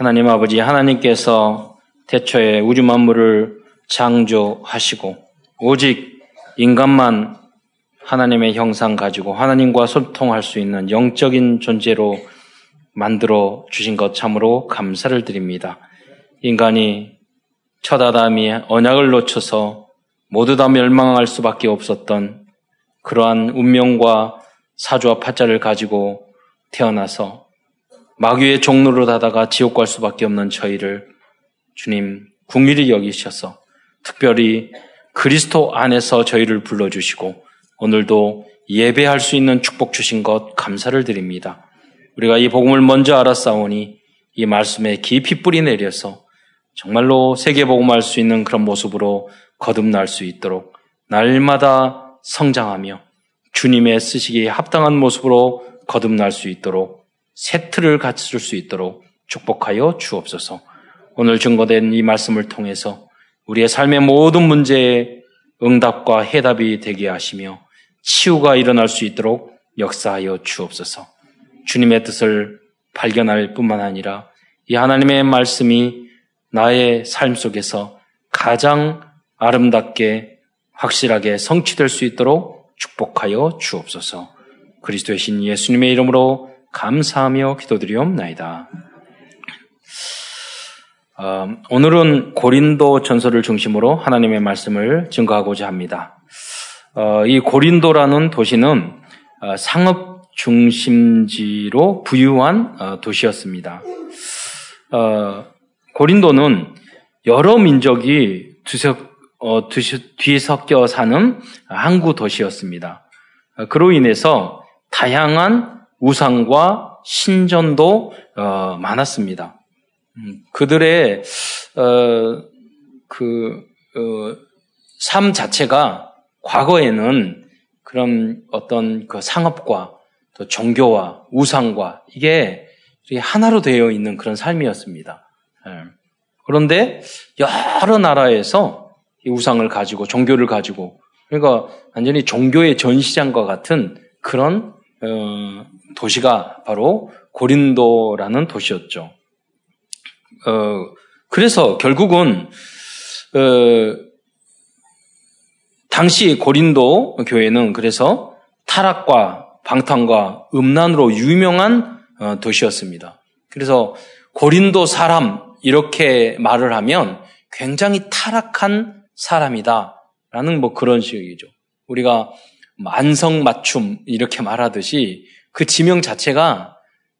하나님 아버지, 하나님께서 태초에 우주 만물을 창조하시고 오직 인간만 하나님의 형상 가지고 하나님과 소통할 수 있는 영적인 존재로 만들어 주신 것 참으로 감사를 드립니다. 인간이 첫 아담이 언약을 놓쳐서 모두 다 멸망할 수밖에 없었던 그러한 운명과 사주와 파자를 가지고 태어나서 마귀의 종로로 다다가 지옥 갈 수밖에 없는 저희를 주님 국리를 여기셔서 특별히 그리스도 안에서 저희를 불러주시고 오늘도 예배할 수 있는 축복 주신 것 감사를 드립니다. 우리가 이 복음을 먼저 알았사오니 이 말씀에 깊이 뿌리 내려서 정말로 세계 복음할 수 있는 그런 모습으로 거듭날 수 있도록 날마다 성장하며 주님의 쓰시기에 합당한 모습으로 거듭날 수 있도록 새 틀을 갖출 수 있도록 축복하여 주옵소서. 오늘 증거된 이 말씀을 통해서 우리의 삶의 모든 문제에 응답과 해답이 되게 하시며 치유가 일어날 수 있도록 역사하여 주옵소서. 주님의 뜻을 발견할 뿐만 아니라 이 하나님의 말씀이 나의 삶 속에서 가장 아름답게 확실하게 성취될 수 있도록 축복하여 주옵소서. 그리스도의 신 예수님의 이름으로 감사하며 기도드리옵나이다. 어, 오늘은 고린도 전설을 중심으로 하나님의 말씀을 증거하고자 합니다. 어, 이 고린도라는 도시는 어, 상업 중심지로 부유한 어, 도시였습니다. 어, 고린도는 여러 민족이 뒤섞여 사는 항구 도시였습니다. 그로 인해서 다양한 우상과 신전도 많았습니다. 음, 그들의 그삶 자체가 과거에는 그런 어떤 그 상업과 또 종교와 우상과 이게 하나로 되어 있는 그런 삶이었습니다. 예. 그런데 여러 나라에서 이 우상을 가지고 종교를 가지고 그러니까 완전히 종교의 전시장과 같은 그런 어, 도시가 바로 고린도라는 도시였죠. 어, 그래서 결국은 어, 당시 고린도 교회는 그래서 타락과 방탕과 음란으로 유명한 어, 도시였습니다. 그래서 고린도 사람 이렇게 말을 하면 굉장히 타락한 사람이다. 라는 뭐 그런 식이죠. 우리가 만성 맞춤 이렇게 말하듯이 그 지명 자체가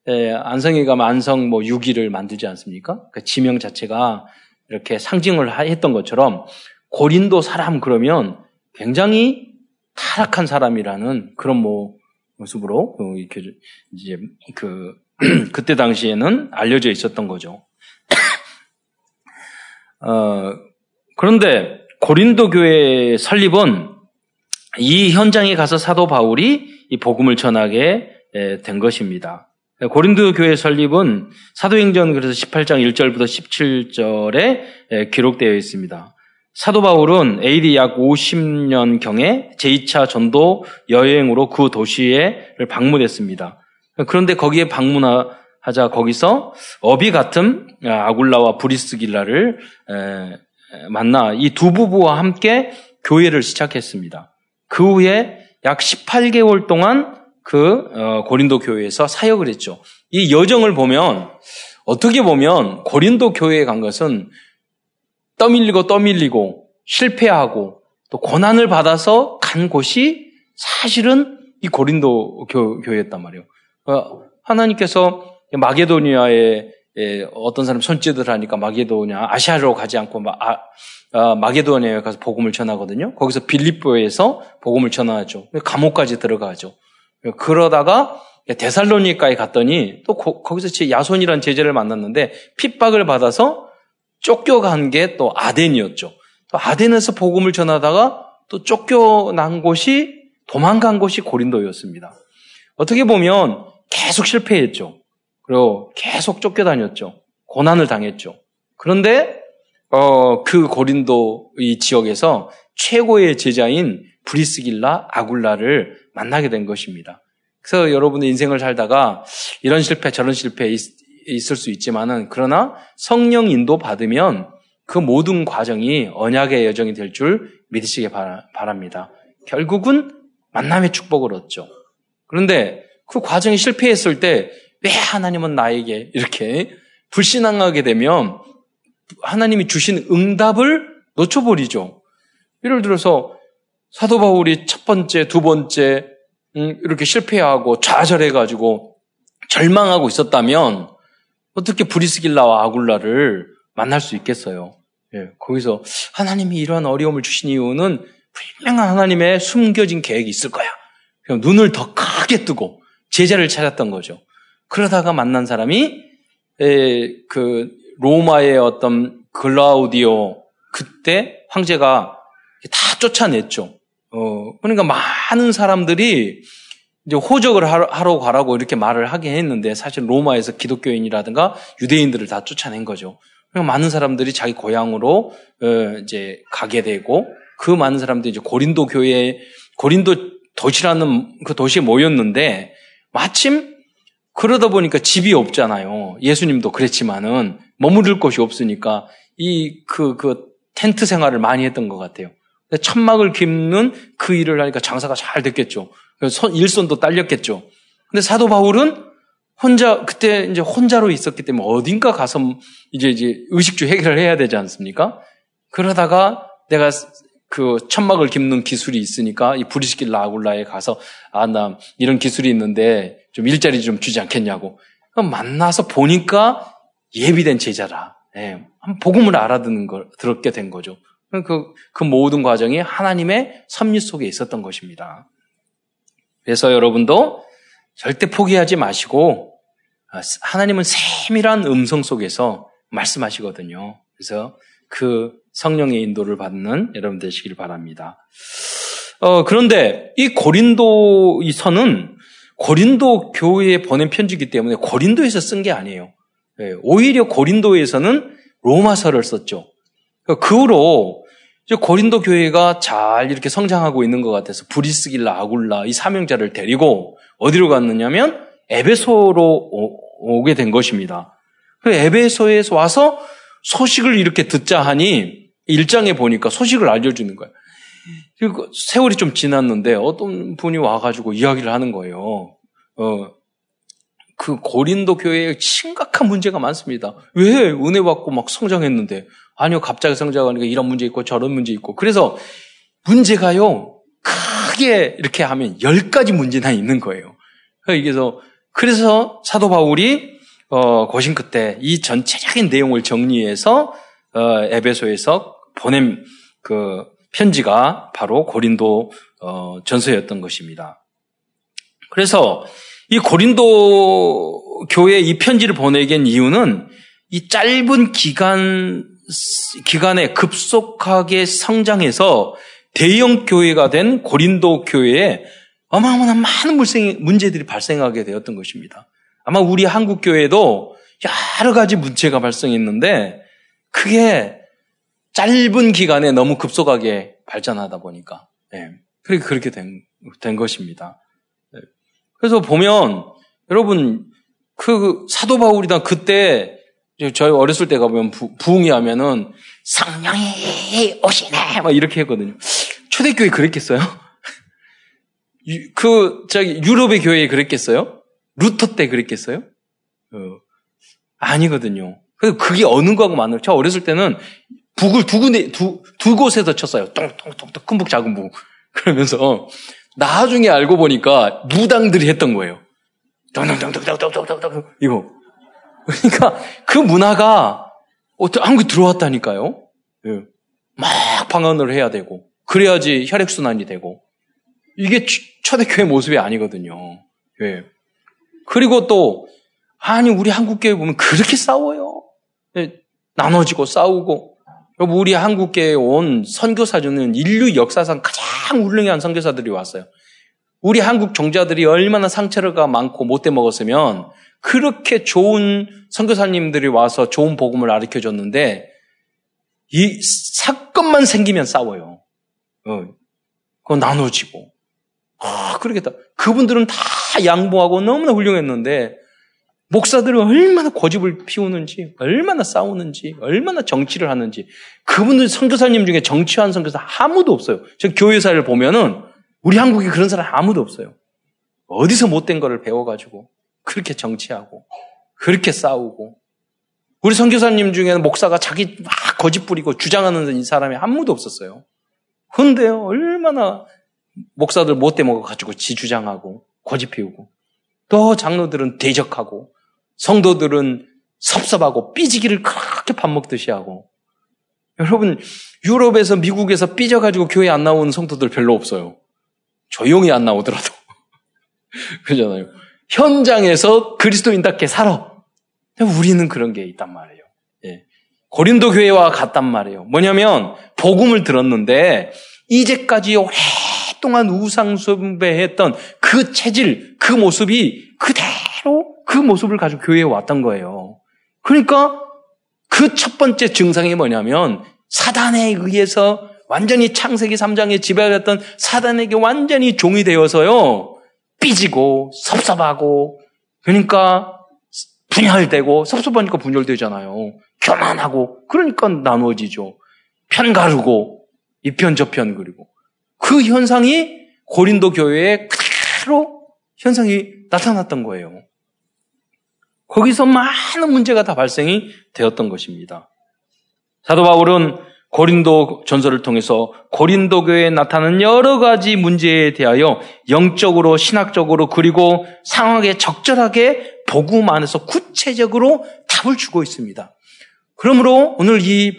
예, 안성이가 만성 뭐 6기를 만들지 않습니까? 그 지명 자체가 이렇게 상징을 했던 것처럼 고린도 사람 그러면 굉장히 타락한 사람이라는 그런 뭐 모습으로 그 이렇게 이제 그 그때 당시에는 알려져 있었던 거죠. 어, 그런데 고린도 교회 설립은 이 현장에 가서 사도 바울이 이 복음을 전하게 된 것입니다. 고린도 교회 설립은 사도행전 그래서 18장 1절부터 17절에 기록되어 있습니다. 사도 바울은 AD 약 50년 경에 제2차 전도 여행으로 그 도시에 방문했습니다. 그런데 거기에 방문하자 거기서 어비 같은 아굴라와 브리스길라를 만나 이 두 부부와 함께 교회를 시작했습니다. 그 후에 약 18개월 동안 그 어, 고린도 교회에서 사역을 했죠. 이 여정을 보면 어떻게 보면 고린도 교회에 간 것은 떠밀리고 떠밀리고 실패하고 또 고난을 받아서 간 곳이 사실은 이 고린도 교, 회였단 말이에요. 어, 하나님께서 마게도니아에 어떤 사람 손짓을 하니까 마게도냐 아시아로 가지 않고 마, 아, 아, 마게도니아에 가서 복음을 전하거든요. 거기서 빌립보에서 복음을 전하죠. 감옥까지 들어가죠. 그러다가 데살로니카에 갔더니 또 거, 기서 야손이라는 제자를 만났는데 핍박을 받아서 쫓겨간 게 또 아덴이었죠. 또 아덴에서 복음을 전하다가 또 쫓겨난 곳이 도망간 곳이 고린도였습니다. 어떻게 보면 계속 실패했죠. 그리고 계속 쫓겨다녔죠. 고난을 당했죠. 그런데 어, 그 고린도 이 지역에서 최고의 제자인 브리스길라 아굴라를 만나게 된 것입니다. 그래서 여러분의 인생을 살다가 이런 실패 저런 실패 있을 수 있지만은 그러나 성령 인도 받으면 그 모든 과정이 언약의 여정이 될 줄 믿으시기 바랍니다. 결국은 만남의 축복을 얻죠. 그런데 그 과정이 실패했을 때 왜 하나님은 나에게 이렇게 불신앙하게 되면 하나님이 주신 응답을 놓쳐버리죠. 예를 들어서 사도 바울이 첫 번째, 두 번째 음, 이렇게 실패하고 좌절해가지고 절망하고 있었다면 어떻게 브리스길라와 아굴라를 만날 수 있겠어요? 예, 거기서 하나님이 이러한 어려움을 주신 이유는 분명한 하나님의 숨겨진 계획이 있을 거야. 그냥 눈을 더 크게 뜨고 제자를 찾았던 거죠. 그러다가 만난 사람이 에, 그 로마의 어떤 글라우디오 그때 황제가 다 쫓아냈죠. 어, 그러니까 많은 사람들이 이제 호적을 하러 가라고 이렇게 말을 하게 했는데 사실 로마에서 기독교인이라든가 유대인들을 다 쫓아낸 거죠. 그러니까 많은 사람들이 자기 고향으로 어, 이제 가게 되고 그 많은 사람들이 이제 고린도 교회 고린도 도시라는 그 도시에 모였는데 마침 그러다 보니까 집이 없잖아요. 예수님도 그랬지만은 머무를 곳이 없으니까 이 그그 그 텐트 생활을 많이 했던 것 같아요. 천막을 깁는 그 일을 하니까 장사가 잘 됐겠죠. 일손도 딸렸겠죠. 근데 사도 바울은 혼자 그때 이제 혼자로 있었기 때문에 어딘가 가서 이제 이제 의식주 해결을 해야 되지 않습니까? 그러다가 내가 그 천막을 깁는 기술이 있으니까 이 브리스길 라굴라에 가서 아 나 이런 기술이 있는데 좀 일자리 좀 주지 않겠냐고 만나서 보니까 예비된 제자라. 예, 복음을 알아듣는 걸 들었게 된 거죠. 그, 그 모든 과정이 하나님의 섭리 속에 있었던 것입니다. 그래서 여러분도 절대 포기하지 마시고, 아, 하나님은 세밀한 음성 속에서 말씀하시거든요. 그래서 그 성령의 인도를 받는 여러분 되시길 바랍니다. 어, 그런데 이 고린도 이 선은 고린도 교회에 보낸 편지이기 때문에 고린도에서 쓴 게 아니에요. 예, 오히려 고린도에서는 로마서를 썼죠. 그러니까 그 후로 고린도 교회가 잘 이렇게 성장하고 있는 것 같아서 브리스길라, 아굴라 이 사명자를 데리고 어디로 갔느냐면 에베소로 오, 게된 것입니다. 그 에베소에서 와서 소식을 이렇게 듣자 하니 일장에 보니까 소식을 알려주는 거예요. 세월이 좀 지났는데 어떤 분이 와가지고 이야기를 하는 거예요. 어, 그 고린도 교회에 심각한 문제가 많습니다. 왜 은혜 받고 막 성장했는데 아니요 갑자기 성장하니까 이런 문제 있고 저런 문제 있고 그래서 문제가요 크게 이렇게 하면 열 가지 문제나 있는 거예요. 그래서 그래서 사도 바울이 어, 고신 그때 이 전체적인 내용을 정리해서 어, 에베소에서 보낸 그 편지가 바로 고린도 어, 전서였던 것입니다. 그래서 이 고린도 교회 이 편지를 보내긴 이유는 이 짧은 기간 기간에 급속하게 성장해서 대형 교회가 된 고린도 교회에 어마어마한 많은 문제들이 발생하게 되었던 것입니다. 아마 우리 한국 교회도 여러 가지 문제가 발생했는데 그게 짧은 기간에 너무 급속하게 발전하다 보니까 네. 그렇게 된, 된 것입니다. 그래서 보면 여러분 그 사도 바울이다 그때 저희 어렸을 때 가보면 부, 웅이 하면은 성령이 오시네 막 이렇게 했거든요. 초대교회 그랬겠어요? 그 저기 유럽의 교회에 그랬겠어요? 루터 때 그랬겠어요? 어, 아니거든요. 그게 어느 거하고 많아요. 저 어렸을 때는 북을 두 군데 두, 두 곳에서 쳤어요. 똥똥똥똥 큰 북 작은 북 그러면서 나중에 알고 보니까 무당들이 했던 거예요. 덩덩덩덩덩덩덩덩 이거. 그러니까 그 문화가 어떤 한국에 들어왔다니까요. 예. 막 방언을 해야 되고 그래야지 혈액 순환이 되고 이게 초대교회 모습이 아니거든요. 예. 그리고 또 아니 우리 한국 교회 보면 그렇게 싸워요. 예. 나눠지고 싸우고 우리 한국계에 온 선교사들은 인류 역사상 가장 훌륭한 선교사들이 왔어요. 우리 한국 종자들이 얼마나 상처가 많고 못돼 먹었으면 그렇게 좋은 선교사님들이 와서 좋은 복음을 가르쳐 줬는데 이 사건만 생기면 싸워요. 어, 그거 나눠지고. 아, 그러겠다. 그분들은 다 양보하고 너무나 훌륭했는데 목사들은 얼마나 고집을 피우는지, 얼마나 싸우는지, 얼마나 정치를 하는지. 그분들 선교사님 중에 정치한 선교사 아무도 없어요. 저 교회사를 보면은 우리 한국에 그런 사람 아무도 없어요. 어디서 못된 거를 배워가지고 그렇게 정치하고 그렇게 싸우고 우리 선교사님 중에는 목사가 자기 막 거짓 부리고 주장하는 이 사람이 아무도 없었어요. 근데요 얼마나 목사들 못돼 먹어가지고 지 주장하고 거짓 피우고 또 장로들은 대적하고 성도들은 섭섭하고 삐지기를 그렇게 밥 먹듯이 하고 여러분 유럽에서 미국에서 삐져가지고 교회 안 나오는 성도들 별로 없어요. 조용히 안 나오더라도 그잖아요. 현장에서 그리스도인답게 살아. 우리는 그런 게 있단 말이에요. 예. 고린도 교회와 같단 말이에요. 뭐냐면 복음을 들었는데 이제까지 오랫동안 우상 숭배했던 그 체질, 그 모습이 그대로 그 모습을 가지고 교회에 왔던 거예요. 그러니까 그 첫 번째 증상이 뭐냐면 사단에 의해서 완전히 창세기 3장에 지배하였던 사단에게 완전히 종이 되어서요. 삐지고 섭섭하고 그러니까 분열되고 섭섭하니까 분열되잖아요. 교만하고 그러니까 나누어지죠. 편 가르고 이편 저편 그리고 그 현상이 고린도 교회에 그대로 현상이 나타났던 거예요. 거기서 많은 문제가 다 발생이 되었던 것입니다. 사도 바울은 고린도 전설을 통해서 고린도 교회에 나타나는 여러 가지 문제에 대하여 영적으로 신학적으로 그리고 상황에 적절하게 복음 안에서 구체적으로 답을 주고 있습니다. 그러므로 오늘 이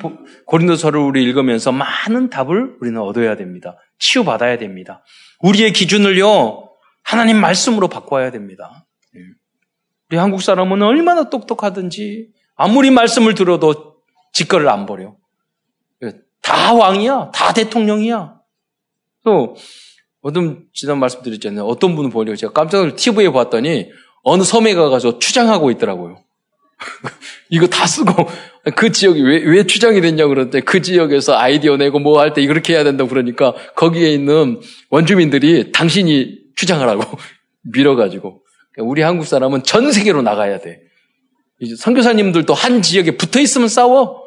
고린도서를 우리 읽으면서 많은 답을 우리는 얻어야 됩니다. 치유받아야 됩니다. 우리의 기준을요 하나님 말씀으로 바꿔야 됩니다. 예. 우리 한국 사람은 얼마나 똑똑하든지 아무리 말씀을 들어도 직거를 안 버려. 다 왕이야. 다 대통령이야. 또, 어떤, 지난 말씀드렸잖아요. 어떤 분은 보니까 제가 깜짝 놀라 TV에 봤더니 어느 섬에 가가지고 추장하고 있더라고요. 이거 다 쓰고 그 지역이 왜, 왜 추장이 됐냐고 그러는데 그 지역에서 아이디어 내고 뭐 할 때 이렇게 해야 된다고 그러니까 거기에 있는 원주민들이 당신이 추장하라고 밀어가지고 우리 한국 사람은 전 세계로 나가야 돼. 선교사님들도 한 지역에 붙어 있으면 싸워.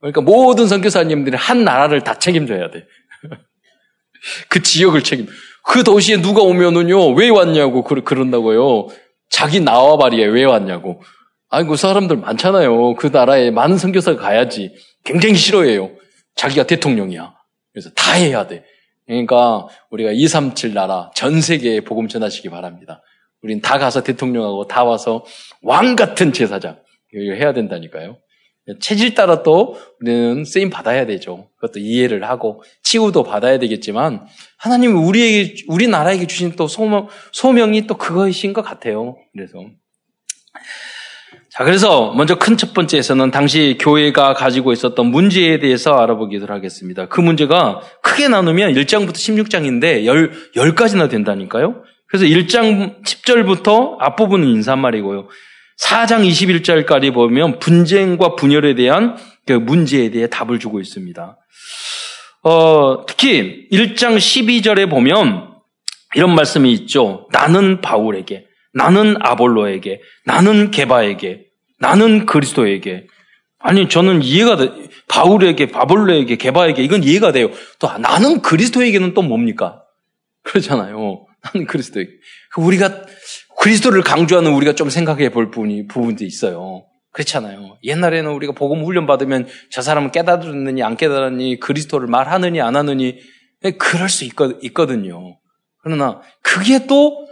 그러니까 모든 선교사님들이 한 나라를 다 책임져야 돼. 그 지역을 책임. 그 도시에 누가 오면은요, 왜 왔냐고 그러, 그런다고요. 자기 나와 말이에요. 왜 왔냐고. 아이고, 그 사람들 많잖아요. 그 나라에 많은 선교사가 가야지. 굉장히 싫어해요. 자기가 대통령이야. 그래서 다 해야 돼. 그러니까 우리가 237 나라 전 세계에 복음 전하시기 바랍니다. 우린 다 가서 대통령하고 다 와서 왕 같은 제사장 해야 된다니까요. 체질 따라 또 우리는 쓰임 받아야 되죠. 그것도 이해를 하고 치유도 받아야 되겠지만 하나님이 우리에게 우리 나라에게 주신 또 소명, 소명이 또 그것인 것 같아요. 그래서 자 그래서 먼저 큰 첫 번째에서는 당시 교회가 가지고 있었던 문제에 대해서 알아보기를 하겠습니다. 그 문제가 크게 나누면 1장부터 16장인데 10, 10가지나 된다니까요. 그래서 1장 10절부터 앞부분은 인사말이고요. 4장 21절까지 보면 분쟁과 분열에 대한 그 문제에 대해 답을 주고 있습니다. 어, 특히 1장 12절에 보면 이런 말씀이 있죠. 나는 바울에게, 나는 아볼로에게, 나는 게바에게, 나는 그리스도에게. 아니, 저는 이해가 돼. 바울에게, 바볼로에게, 게바에게, 이건 이해가 돼요. 또, 나는 그리스도에게는 또 뭡니까? 그렇잖아요. 나는 그리스도에게. 우리가 그리스도를 강조하는 우리가 좀 생각해 볼 부분이, 부분도 있어요. 그렇잖아요. 옛날에는 우리가 복음 훈련 받으면 저 사람은 깨달았느니 안 깨달았니 그리스도를 말하느니 안 하느니 네, 그럴 수 있거, 든요 그러나 그게 또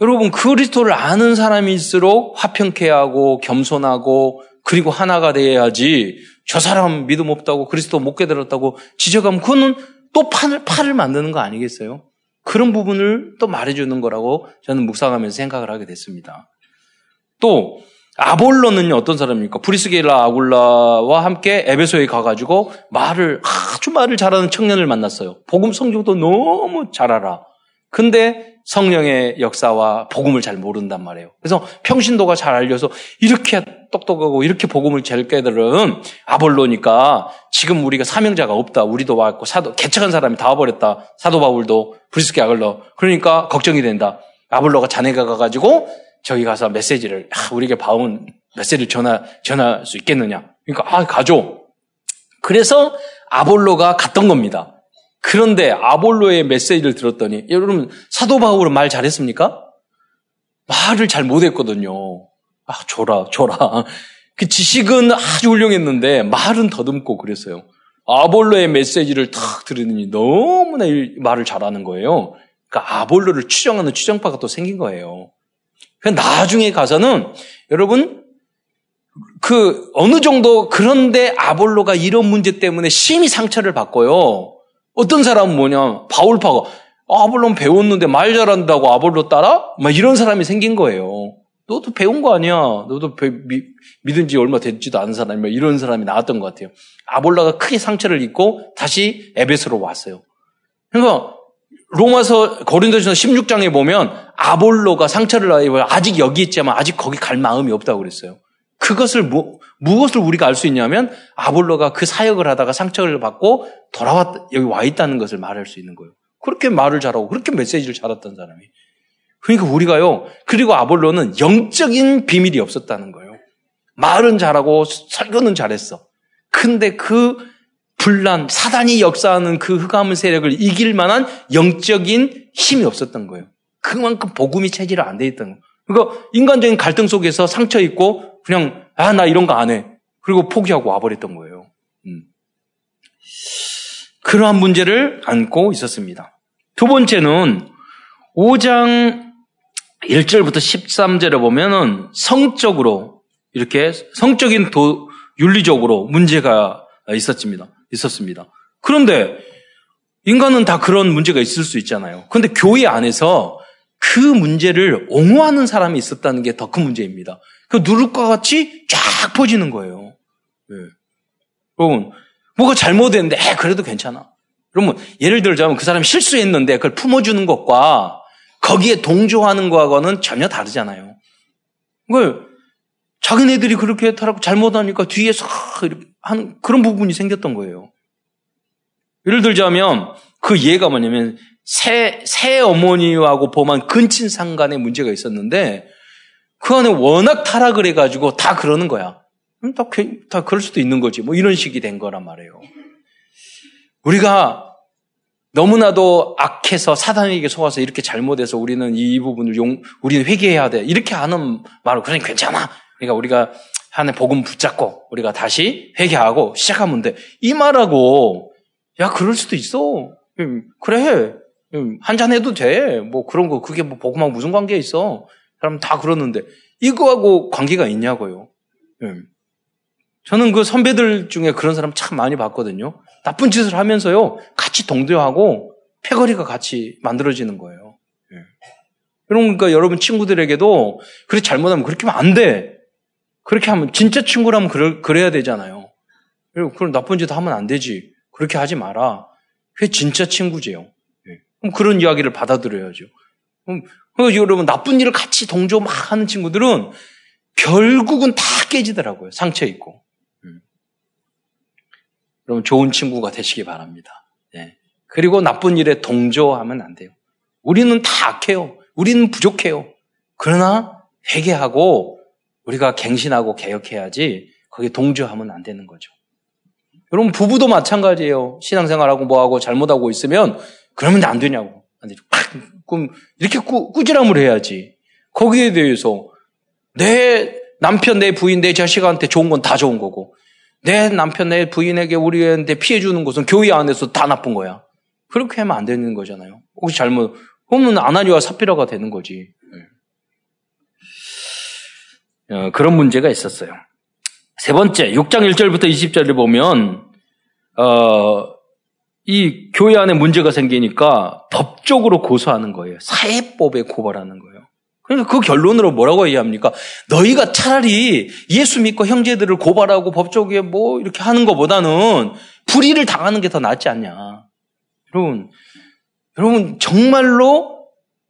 여러분 그리스도를 아는 사람일수록 화평케 하고 겸손하고 그리고 하나가 돼야지 저 사람 믿음 없다고 그리스도 못 깨달았다고 지적하면 그거는 또 판을 팔을 만드는 거 아니겠어요? 그런 부분을 또 말해주는 거라고 저는 묵상하면서 생각을 하게 됐습니다. 또 아볼로는 어떤 사람입니까? 브리스게라 아굴라와 함께 에베소에 가가지고 말을 아주 말을 잘하는 청년을 만났어요. 복음 성경도 너무 잘 알아. 근데 성령의 역사와 복음을 잘 모른단 말이에요. 그래서 평신도가 잘 알려서 이렇게 똑똑하고 이렇게 복음을 잘 깨달은 아볼로니까 지금 우리가 사명자가 없다. 우리도 왔고 사도 개척한 사람이 다 와버렸다. 사도 바울도 브리스게 아글러. 그러니까 걱정이 된다. 아볼로가 자네가 가가지고 저기 가서 메시지를 아, 우리에게 봐온 메시지를 전하 전할 수 있겠느냐? 그러니까 아 가죠. 그래서 아볼로가 갔던 겁니다. 그런데 아볼로의 메시지를 들었더니 여러분 사도 바울은 말 잘했습니까? 말을 잘 못했거든요. 아 줘라 줘라. 그 지식은 아주 훌륭했는데 말은 더듬고 그랬어요. 아볼로의 메시지를 탁 들으니 너무나 말을 잘하는 거예요. 그러니까 아볼로를 추정하는 추정파가 또 생긴 거예요. 그 나중에 가서는 여러분 그 어느 정도 그런데 아볼로가 이런 문제 때문에 심히 상처를 받고요. 어떤 사람은 뭐냐 바울파가 아볼로는 배웠는데 말 잘한다고 아볼로 따라? 막 이런 사람이 생긴 거예요. 너도 배운 거 아니야. 너도 배, 미, 믿은 지 얼마 됐지도 않은 사람이 막 이런 사람이 나왔던 것 같아요. 아볼로가 크게 상처를 입고 다시 에베스로 왔어요. 그러니까 로마서 고린도전서 16장에 보면 아볼로가 상처를 입어 아직 여기 있지만 아직 거기 갈 마음이 없다고 그랬어요. 그것을 무, 무엇을 우리가 알 수 있냐면 아볼로가 그 사역을 하다가 상처를 받고 돌아왔 여기 와 있다는 것을 말할 수 있는 거예요. 그렇게 말을 잘하고 그렇게 메시지를 잘했던 사람이. 그러니까 우리가요. 그리고 아볼로는 영적인 비밀이 없었다는 거예요. 말은 잘하고 설교는 잘했어. 근데 그 분란, 사단이 역사하는 그 흑암의 세력을 이길 만한 영적인 힘이 없었던 거예요. 그만큼 복음이 체질을 안 돼 있던 거예요. 그러니까 인간적인 갈등 속에서 상처 입고 그냥 아 나 이런 거 안 해. 그리고 포기하고 와버렸던 거예요. 음. 그러한 문제를 안고 있었습니다. 두 번째는 5장 1절부터 13절에 보면은 성적으로 이렇게 성적인 도, 윤리적으로 문제가 있었습니다. 있었습니다. 그런데 인간은 다 그런 문제가 있을 수 있잖아요. 그런데 교회 안에서 그 문제를 옹호하는 사람이 있었다는 게 더 큰 문제입니다. 그 누룩과 같이 쫙 퍼지는 거예요. 네. 여러분, 뭐가 잘못됐는데, 에, 그래도 괜찮아. 그러면 예를 들자면 그 사람이 실수했는데 그걸 품어주는 것과 거기에 동조하는 거하고는 전혀 다르잖아요. 그걸 자기네들이 그렇게 타라고 잘못하니까 뒤에서 하는 그런 부분이 생겼던 거예요. 예를 들자면 그 예가 뭐냐면 새, 새 어머니하고 범한 근친상 간의 문제가 있었는데 그 안에 워낙 타락을 해가지고 다 그러는 거야. 다, 다 그럴 수도 있는 거지. 뭐 이런 식이 된 거란 말이에요. 우리가 너무나도 악해서 사단에게 속아서 이렇게 잘못해서 우리는 이 부분을 용, 우리는 회개해야 돼. 이렇게 하는 말을 그냥 괜찮아. 그러니까 우리가 하는 복음 붙잡고 우리가 다시 회개하고 시작하면 돼. 이 말하고 야 그럴 수도 있어. 음, 그래 음, 한잔 해도 돼. 뭐 그런 거 그게 뭐 복음하고 무슨 관계 있어? 사람 다 그러는데 이거하고 관계가 있냐고요. 음. 저는 그 선배들 중에 그런 사람 참 많이 봤거든요. 나쁜 짓을 하면서요 같이 동조하고 패거리가 같이 만들어지는 거예요. 그러니까 여러분 친구들에게도 그렇게 잘못하면 그렇게 하면 안 돼. 그렇게 하면 진짜 친구라면 그래, 그래야 되잖아요. 그리고 그런 나쁜 짓 하면 안 되지. 그렇게 하지 마라. 그게 진짜 친구지요. 예. 그럼 그런 이야기를 받아들여야죠. 여러분 나쁜 일을 같이 동조 막 하는 친구들은 결국은 다 깨지더라고요. 상처 있고. 음. 여러분 좋은 친구가 되시기 바랍니다. 예. 그리고 나쁜 일에 동조하면 안 돼요. 우리는 다 악해요. 우리는 부족해요. 그러나 회개하고 우리가 갱신하고 개혁해야지 거기에 동조하면 안 되는 거죠. 여러분 부부도 마찬가지예요. 신앙생활하고 뭐하고 잘못하고 있으면 그러면 안 되냐고. 안 되죠. 그럼 이렇게 꾸, 꾸지람을 해야지. 거기에 대해서 내 남편, 내 부인, 내 자식한테 좋은 건 다 좋은 거고 내 남편, 내 부인에게 우리한테 피해 주는 것은 교회 안에서 다 나쁜 거야. 그렇게 하면 안 되는 거잖아요. 혹시 잘못 그러면 아나니와 사피라가 되는 거지. 어, 그런 문제가 있었어요. 세 번째, 6장 1절부터 20절을 보면, 어, 이 교회 안에 문제가 생기니까 법적으로 고소하는 거예요. 사회법에 고발하는 거예요. 그러니까 그 결론으로 뭐라고 얘기합니까? 너희가 차라리 예수 믿고 형제들을 고발하고 법적에 뭐 이렇게 하는 것보다는 불의를 당하는 게 더 낫지 않냐. 여러분, 여러분 정말로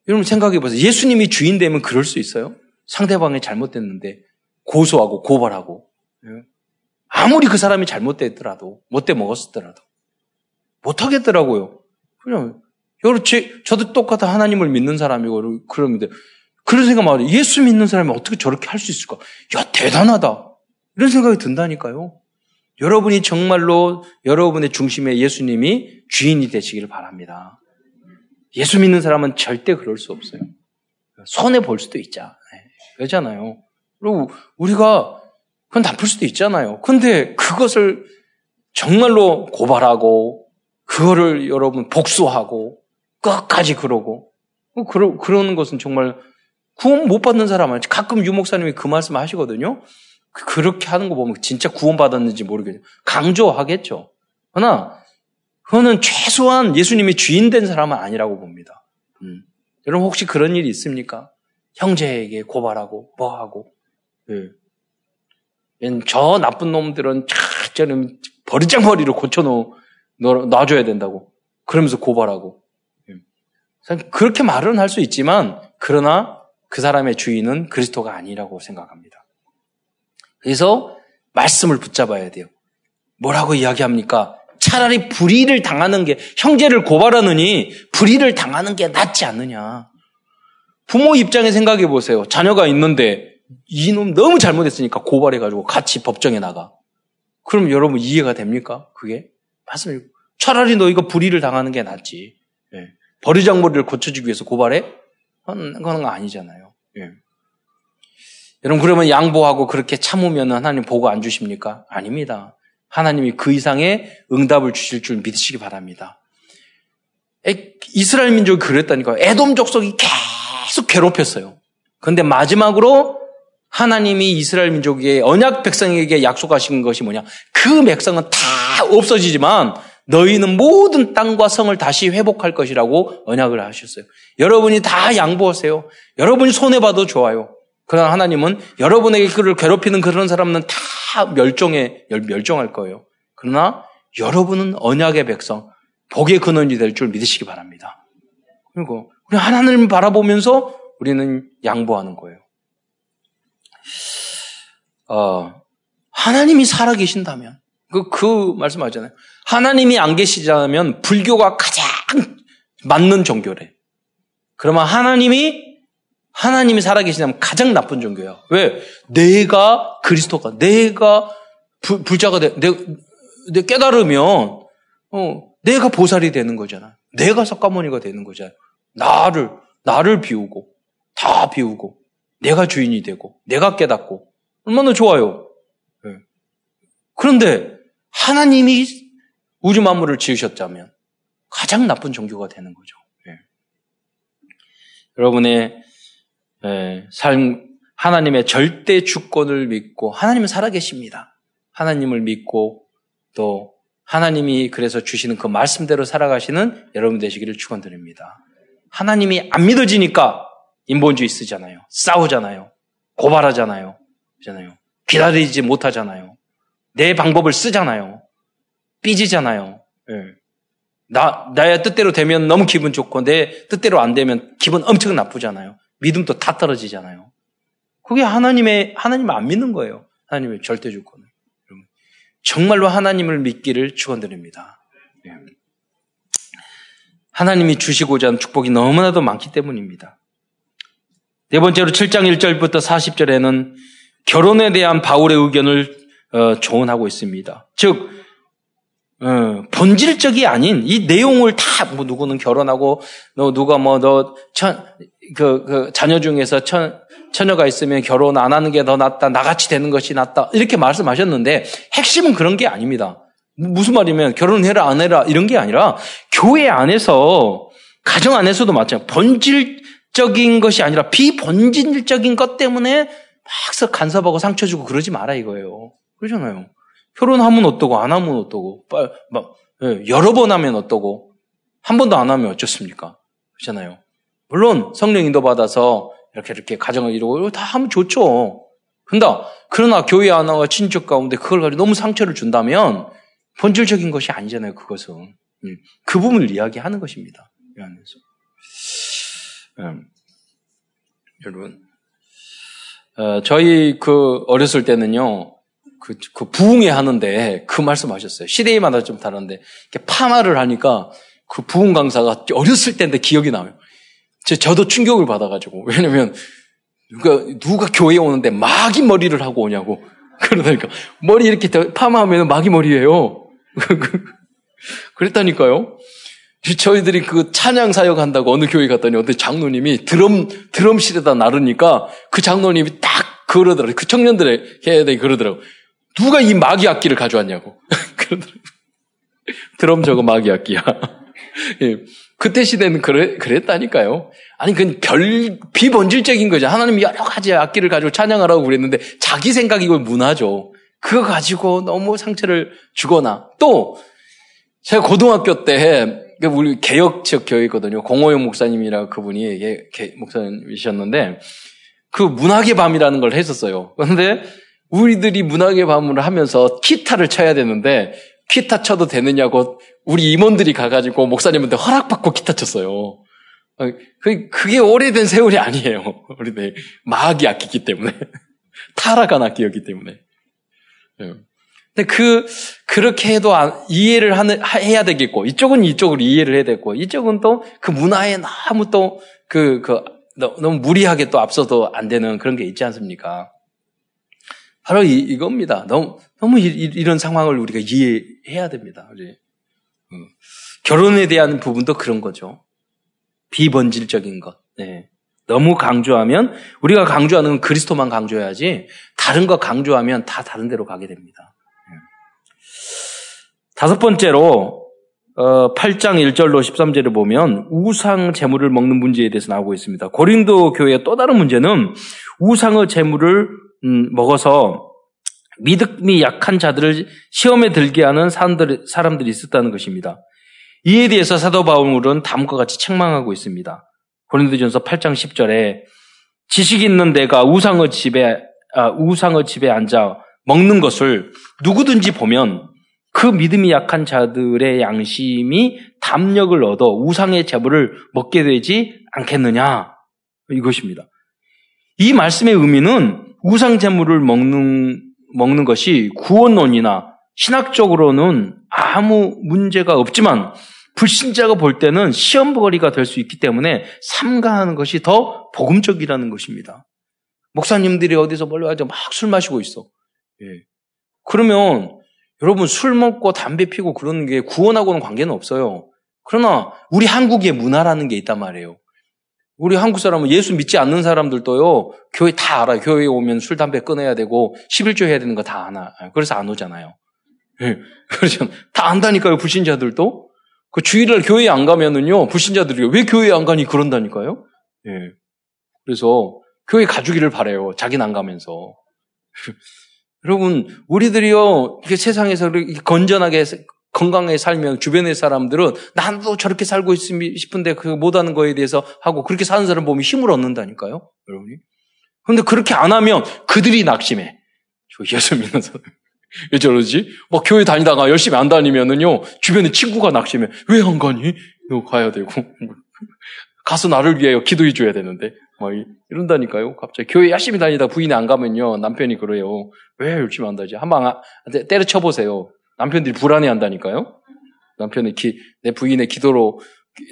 여러분 생각해 보세요. 예수님이 주인 되면 그럴 수 있어요? 상대방이 잘못됐는데 고소하고 고발하고 예? 아무리 그 사람이 잘못됐더라도 못돼 먹었었더라도 못하겠더라고요. 그냥 여러분 저도 똑같은 하나님을 믿는 사람이고 그러는데 그런 생각 말이에요. 예수 믿는 사람이 어떻게 저렇게 할 수 있을까? 야, 대단하다. 이런 생각이 든다니까요. 여러분이 정말로 여러분의 중심에 예수님이 주인이 되시기를 바랍니다. 예수 믿는 사람은 절대 그럴 수 없어요. 손해 볼 수도 있자. 네, 그러잖아요. 그리고 우리가 그건 나쁠 수도 있잖아요. 근데 그것을 정말로 고발하고 그거를 여러분 복수하고 끝까지 그러고 그러, 그러는 것은 정말 구원 못 받는 사람은 가끔 유목사님이 그 말씀 하시거든요. 그, 그렇게 하는 거 보면 진짜 구원받았는지 모르겠어요. 강조하겠죠. 그러나 그거는 최소한 예수님이 주인 된 사람은 아니라고 봅니다. 음. 여러분 혹시 그런 일이 있습니까? 형제에게 고발하고 뭐하고 예. 저 나쁜 놈들은 저는 버리장머리를 고쳐놓 놔줘야 된다고 그러면서 고발하고 예. 그렇게 말은 할 수 있지만 그러나 그 사람의 주인은 그리스도가 아니라고 생각합니다. 그래서 말씀을 붙잡아야 돼요. 뭐라고 이야기합니까? 차라리 불의를 당하는 게 형제를 고발하느니 불의를 당하는 게 낫지 않느냐. 부모 입장에 생각해 보세요. 자녀가 있는데 이놈 너무 잘못했으니까 고발해가지고 같이 법정에 나가. 그럼 여러분 이해가 됩니까? 그게? 맞습니다. 차라리 너희가 불의를 당하는 게 낫지. 예. 버리장머리를 고쳐주기 위해서 고발해? 그건, 그건 아니잖아요. 예. 여러분 그러면 양보하고 그렇게 참으면 하나님 보고 안 주십니까? 아닙니다. 하나님이 그 이상의 응답을 주실 줄 믿으시기 바랍니다. 이스라엘 민족이 그랬다니까요. 에돔 족속이 계속 괴롭혔어요. 그런데 마지막으로 하나님이 이스라엘 민족의 언약 백성에게 약속하신 것이 뭐냐? 그 백성은 다 없어지지만 너희는 모든 땅과 성을 다시 회복할 것이라고 언약을 하셨어요. 여러분이 다 양보하세요. 여러분이 손해봐도 좋아요. 그러나 하나님은 여러분에게 그를 괴롭히는 그런 사람은 다 멸종에, 멸종할 거예요. 그러나 여러분은 언약의 백성, 복의 근원이 될 줄 믿으시기 바랍니다. 그리고 우리 하나님을 바라보면서 우리는 양보하는 거예요. 어, 하나님이 살아계신다면, 그, 그 말씀하잖아요. 하나님이 안 계시자면 불교가 가장 맞는 종교래. 그러면 하나님이 하나님이 살아계시다면 가장 나쁜 종교야. 왜? 내가 그리스도가, 내가 부, 불자가 돼, 내, 내 깨달으면, 어, 내가 보살이 되는 거잖아. 내가 석가모니가 되는 거잖아. 나를, 나를 비우고, 다 비우고, 내가 주인이 되고, 내가 깨닫고, 얼마나 좋아요. 네. 그런데 하나님이 우주 만물을 지으셨다면 가장 나쁜 종교가 되는 거죠. 네. 여러분의 예, 삶, 하나님의 절대 주권을 믿고 하나님은 살아계십니다. 하나님을 믿고 또 하나님이 그래서 주시는 그 말씀대로 살아가시는 여러분 되시기를 축원드립니다. 하나님이 안 믿어지니까 인본주의 쓰잖아요. 싸우잖아요. 고발하잖아요. 그잖아요. 기다리지 못하잖아요. 내 방법을 쓰잖아요. 삐지잖아요. 예. 나, 나의 뜻대로 되면 너무 기분 좋고 내 뜻대로 안 되면 기분 엄청 나쁘잖아요. 믿음도 다 떨어지잖아요. 그게 하나님의, 하나님을 안 믿는 거예요. 하나님의 절대 주권을. 정말로 하나님을 믿기를 축원드립니다. 예. 하나님이 주시고자 하는 축복이 너무나도 많기 때문입니다. 네 번째로 7장 1절부터 40절에는 결혼에 대한 바울의 의견을 어, 조언하고 있습니다. 즉 어, 본질적이 아닌 이 내용을 다 뭐 누구는 결혼하고 너 누가 뭐너그 그 자녀 중에서 처, 처녀가 있으면 결혼 안 하는 게 더 낫다 나같이 되는 것이 낫다 이렇게 말씀하셨는데 핵심은 그런 게 아닙니다. 무슨 말이면 결혼해라 안 해라 이런 게 아니라 교회 안에서 가정 안에서도 마찬가지 본질적인 것이 아니라 비본질적인 것 때문에 막서 간섭하고 상처 주고 그러지 마라 이거예요. 그러잖아요. 결혼하면 어떠고 안 하면 어떠고 막 예, 여러 번 하면 어떠고 한 번도 안 하면 어쩌습니까? 그렇잖아요. 물론 성령 인도 받아서 이렇게 이렇게 가정을 이루고 다 하면 좋죠. 근다. 그러나 교회 하나가 친척 가운데 그걸 가지고 너무 상처를 준다면 본질적인 것이 아니잖아요. 그것은 음, 그 부분을 이야기하는 것입니다. 이 안에서 음, 여러분 어, 저희 그 어렸을 때는요 그, 그 부흥회 하는데 그 말씀 하셨어요. 시대에마다 좀 다른데 이렇게 파마를 하니까 그 부흥 강사가 어렸을 때인데 기억이 나요. 저도 충격을 받아가지고. 왜냐면, 누가, 누가 교회에 오는데 마귀 머리를 하고 오냐고. 그러다니까. 머리 이렇게 파마하면 마귀 머리예요. 그랬다니까요. 저희들이 그 찬양 사역 한다고 어느 교회 갔더니 어떤 장로님이 드럼, 드럼실에다 나르니까 그 장로님이 딱 그러더라고요. 그돼 그러더라고요. 누가 이 마귀 악기를 가져왔냐고. 드럼 저거 마귀 악기야. 예. 그때 시대는 그래, 그랬다니까요. 아니, 그건 별, 비본질적인 거죠. 하나님이 여러 가지 악기를 가지고 찬양하라고 그랬는데 자기 생각이 걸 문화죠. 그거 가지고 너무 상처를 주거나 또 제가 고등학교 때 우리 개혁적 교회거든요. 공호영 목사님이라 그분이 목사님이셨는데 그 문학의 밤이라는 걸 했었어요. 그런데 우리들이 문학의 밤을 하면서 기타를 쳐야 되는데 기타 쳐도 되느냐고 우리 임원들이 가가지고 목사님한테 허락받고 기타 쳤어요. 어, 그게 오래된 세월이 아니에요. 우리들 마귀 악기기 때문에 타락한 악기였기 때문에. 예. 근데 그 그렇게 해도 이해를 하는, 해야 되겠고 이쪽은 이쪽으로 이해를 해야 되고 이쪽은 또 그 문화에 너무 또그그 너무 무리하게 또 앞서도 안 되는 그런 게 있지 않습니까? 바로 이, 이겁니다. 너무 너무 이, 런 상황을 우리가 이해해야 됩니다. 우리. 결혼에 대한 부분도 그런 거죠. 비본질적인 것. 네. 너무 강조하면 우리가 강조하는 건 그리스도만 강조해야지 다른 거 강조하면 다 다른 데로 가게 됩니다. 네. 다섯 번째로 어, 8장 1절로 13절을 보면 우상 제물을 먹는 문제에 대해서 나오고 있습니다. 고린도 교회의 또 다른 문제는 우상의 제물을 음, 먹어서 믿음이 약한 자들을 시험에 들게 하는 사람들, 사람들이 있었다는 것입니다. 이에 대해서 사도 바울은 다음과 같이 책망하고 있습니다. 고린도전서 8장 10절에 지식 있는 내가 우상의 집에 아, 우상의 집에 앉아 먹는 것을 누구든지 보면 그 믿음이 약한 자들의 양심이 담력을 얻어 우상의 제물을 먹게 되지 않겠느냐 이것입니다. 이 말씀의 의미는 우상 제물을 먹는 먹는 것이 구원론이나 신학적으로는 아무 문제가 없지만 불신자가 볼 때는 시험거리가 될 수 있기 때문에 삼가하는 것이 더 복음적이라는 것입니다. 목사님들이 어디서 멀리 가서 막 술 마시고 있어. 예. 그러면 여러분 술 먹고 담배 피고 그러는 게 구원하고는 관계는 없어요. 그러나 우리 한국의 문화라는 게 있단 말이에요. 우리 한국 사람은 예수 믿지 않는 사람들도요, 교회 다 알아요. 교회에 오면 술, 담배 끊어야 되고, 11조 해야 되는 거 다 아나. 그래서 안 오잖아요. 예. 그렇죠. 다 안다니까요, 불신자들도. 그 주일날 교회에 안 가면은요, 불신자들이 왜 교회에 안 가니 그런다니까요? 예. 그래서 교회 가주기를 바래요. 자기는 안 가면서. 여러분, 우리들이요, 이게 세상에서 건전하게, 건강하게 살면 주변의 사람들은 나도 저렇게 살고 싶은데 그 못하는 거에 대해서 하고 그렇게 사는 사람 보면 힘을 얻는다니까요, 여러분이. 근데 그렇게 안 하면 그들이 낙심해. 저 예수 믿는 사람. 왜 저러지? 막 교회 다니다가 열심히 안 다니면은요, 주변에 친구가 낙심해. 왜 안 가니? 이거 가야 되고. 가서 나를 위해 기도해 줘야 되는데. 막 이런다니까요. 갑자기 교회 열심히 다니다 부인이 안 가면요, 남편이 그래요. 왜 열심히 안 다니지? 한방 아, 때려쳐 보세요. 남편들이 불안해 한다니까요. 남편의 기, 내 부인의 기도로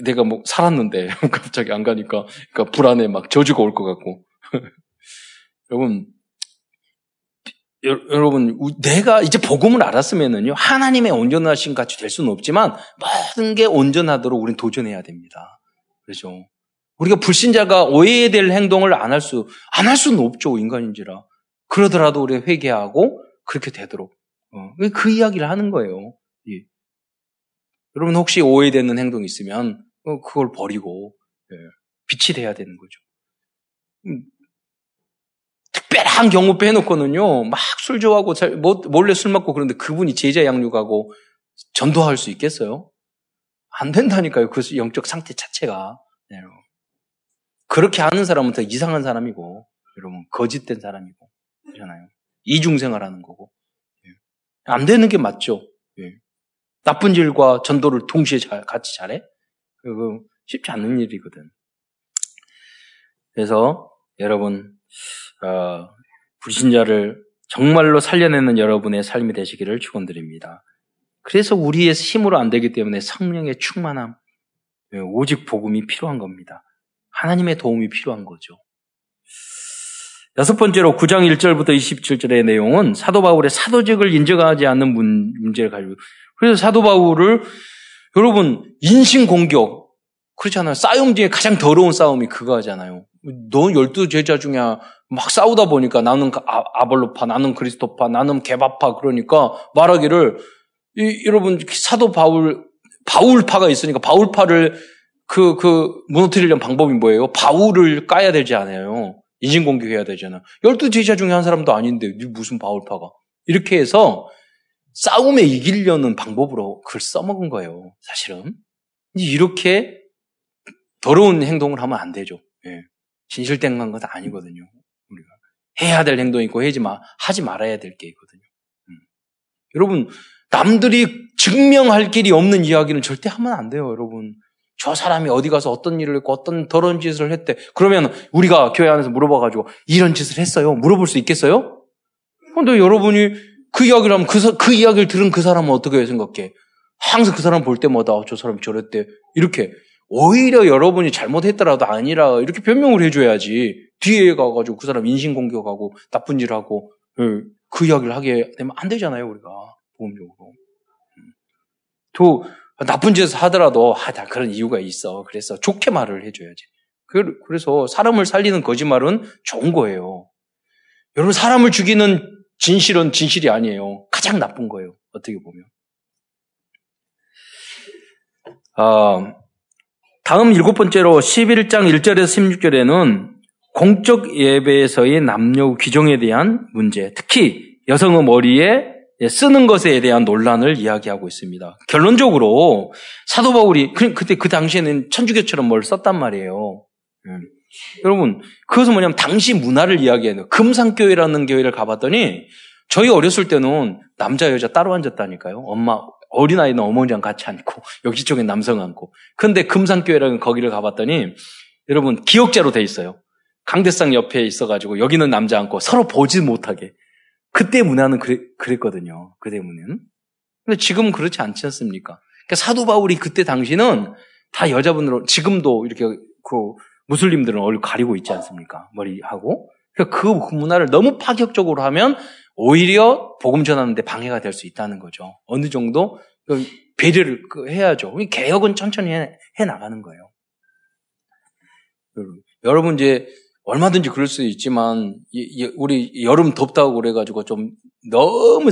내가 뭐 살았는데 갑자기 안 가니까 그러니까 불안해 막 저주가 올 것 같고. 여러분 여러분, 내가 이제 복음을 알았으면은요, 하나님의 온전하신 같이 될 수는 없지만, 모든 게 온전하도록 우리는 도전해야 됩니다. 그렇죠? 우리가 불신자가 오해될 행동을 안 할 수, 안 할 수는 없죠, 인간인지라. 그러더라도 우리 회개하고, 그렇게 되도록. 어, 그 이야기를 하는 거예요. 예. 여러분, 혹시 오해되는 행동이 있으면, 어, 그걸 버리고, 예. 빛이 돼야 되는 거죠. 음, 특별한 경우 빼놓고는요, 막 술 좋아하고 몰래 술 먹고 그런데 그분이 제자 양육하고 전도할 수 있겠어요? 안 된다니까요. 그 영적 상태 자체가. 네, 그렇게 하는 사람은 더 이상한 사람이고, 여러분, 거짓된 사람이고, 그렇잖아요. 이중생활 하는 거고. 예. 안 되는 게 맞죠. 예. 나쁜 일과 전도를 동시에 잘, 같이 잘해? 그거 쉽지 않는 일이거든. 그래서 여러분, 어, 불신자를 정말로 살려내는 여러분의 삶이 되시기를 축원드립니다. 그래서 우리의 힘으로 안 되기 때문에 성령의 충만함, 예, 오직 복음이 필요한 겁니다. 하나님의 도움이 필요한 거죠. 여섯 번째로 9장 1절부터 27절의 내용은 사도 바울의 사도직을 인정하지 않는 문제를 가지고 그래서 사도 바울을 여러분 인신 공격 그렇잖아요. 싸움 중에 가장 더러운 싸움이 그거잖아요. 너 열두 제자 중에 막 싸우다 보니까 나는 아, 아볼로파, 나는 그리스도파, 나는 개바파 그러니까 말하기를 이, 여러분 사도 바울 바울파가 있으니까 바울파를 그, 그, 무너뜨리려는 방법이 뭐예요? 바울을 까야 되지 않아요. 인신공격해야 되잖아. 열두 제자 중에 한 사람도 아닌데, 무슨 바울파가. 이렇게 해서 싸움에 이기려는 방법으로 그걸 써먹은 거예요. 사실은. 이렇게 더러운 행동을 하면 안 되죠. 예. 진실된 건 아니거든요. 우리가. 해야 될 행동이 있고, 하지 마, 하지 말아야 될 게 있거든요. 음. 여러분, 남들이 증명할 길이 없는 이야기는 절대 하면 안 돼요, 여러분. 저 사람이 어디 가서 어떤 일을 했고 어떤 더러운 짓을 했대. 그러면 우리가 교회 안에서 물어봐가지고 이런 짓을 했어요. 물어볼 수 있겠어요? 근데 여러분이 그 이야기를 하면 그, 그 이야기를 들은 그 사람은 어떻게 생각해? 항상 그 사람 볼 때마다 어, 저 사람이 저랬대. 이렇게 오히려 여러분이 잘못했더라도 아니라 이렇게 변명을 해줘야지. 뒤에 가가지고 그 사람 인신공격하고 나쁜 일 하고 예, 그 이야기를 하게 되면 안 되잖아요, 우리가. 보험적으로. 음. 또 나쁜 짓을 하더라도 아, 다 그런 이유가 있어. 그래서 좋게 말을 해줘야지. 그, 그래서 사람을 살리는 거짓말은 좋은 거예요. 여러분 사람을 죽이는 진실은 진실이 아니에요. 가장 나쁜 거예요. 어떻게 보면. 어, 다음 일곱 번째로 11장 1절에서 16절에는 공적 예배에서의 남녀 규정에 대한 문제, 특히 여성의 머리에 예, 쓰는 것에 대한 논란을 이야기하고 있습니다. 결론적으로 사도 바울이 그, 그때 그 당시에는 천주교처럼 뭘 썼단 말이에요. 음. 여러분 그것은 뭐냐면 당시 문화를 이야기하는 금상교회라는 교회를 가봤더니 저희 어렸을 때는 남자 여자 따로 앉았다니까요. 엄마 어린아이는 어머니랑 같이 앉고 여기 쪽에 남성 앉고. 근데 금상교회라는 거기를 가봤더니 여러분 기억자로 돼 있어요. 강대상 옆에 있어가지고 여기는 남자 앉고 서로 보지 못하게. 그때 문화는 그랬, 그랬 거든요. 그때 문화는. 근데 지금은 그렇지 않지 않습니까? 그러니까 사도 바울이 그때 당시는 다 여자분으로, 지금도 이렇게 그 무슬림들은 얼굴 가리고 있지 않습니까? 머리하고. 그러니까 그 문화를 너무 파격적으로 하면 오히려 복음 전하는데 방해가 될 수 있다는 거죠. 어느 정도 그 배려를 그 해야죠. 개혁은 천천히 해, 해 나가는 거예요. 여러분 이제 얼마든지 그럴 수 있지만 우리 여름 덥다고 그래가지고 좀 너무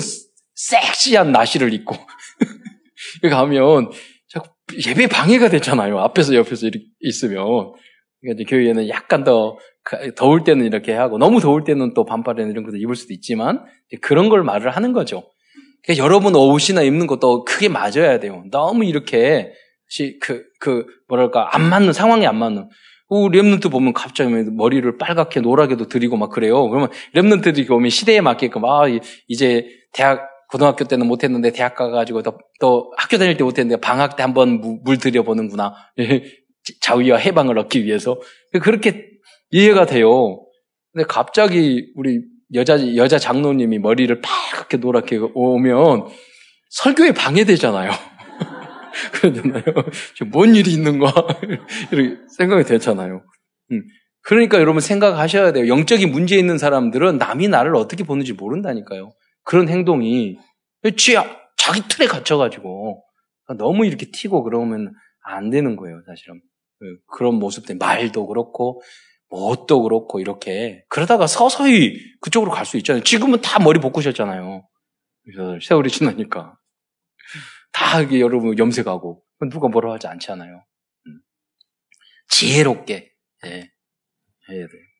섹시한 나시를 입고 가면 자꾸 예배 방해가 되잖아요. 앞에서 옆에서 이렇게 있으면 그러니까 교회에는 약간 더 더울 때는 이렇게 하고 너무 더울 때는 또 반팔이나 이런 것도 입을 수도 있지만 그런 걸 말을 하는 거죠. 그러니까 여러분 옷이나 입는 것도 크게 맞아야 돼요. 너무 이렇게 그, 그, 뭐랄까, 안 맞는, 상황이 안 맞는. remnant 보면 갑자기 머리를 빨갛게 노랗게도 들이고 막 그래요. 그러면 remnant들이 보면 시대에 맞게끔 아 이제 대학 고등학교 때는 못했는데 대학 가가지고 또, 또 학교 다닐 때 못했는데 방학 때 한번 물 들여보는구나. 자유와 해방을 얻기 위해서 그렇게 이해가 돼요. 근데 갑자기 우리 여자 여자 장로님이 머리를 빨갛게 노랗게 오면 설교에 방해되잖아요. 그러잖아요. 뭔 일이 있는가? 이렇게 생각이 되잖아요. 음. 그러니까 여러분 생각하셔야 돼요. 영적인 문제 있는 사람들은 남이 나를 어떻게 보는지 모른다니까요. 그런 행동이 지 자기 틀에 갇혀가지고 너무 이렇게 튀고 그러면 안 되는 거예요, 사실은. 그, 그런 모습들 말도 그렇고 뭣도 그렇고 이렇게 그러다가 서서히 그쪽으로 갈 수 있잖아요. 지금은 다 머리 볶으셨잖아요. 세월이 지나니까. 다 이게 여러분 염색하고 누가 뭐라 하지 않잖아요. 음. 지혜롭게 예, 해야 돼요.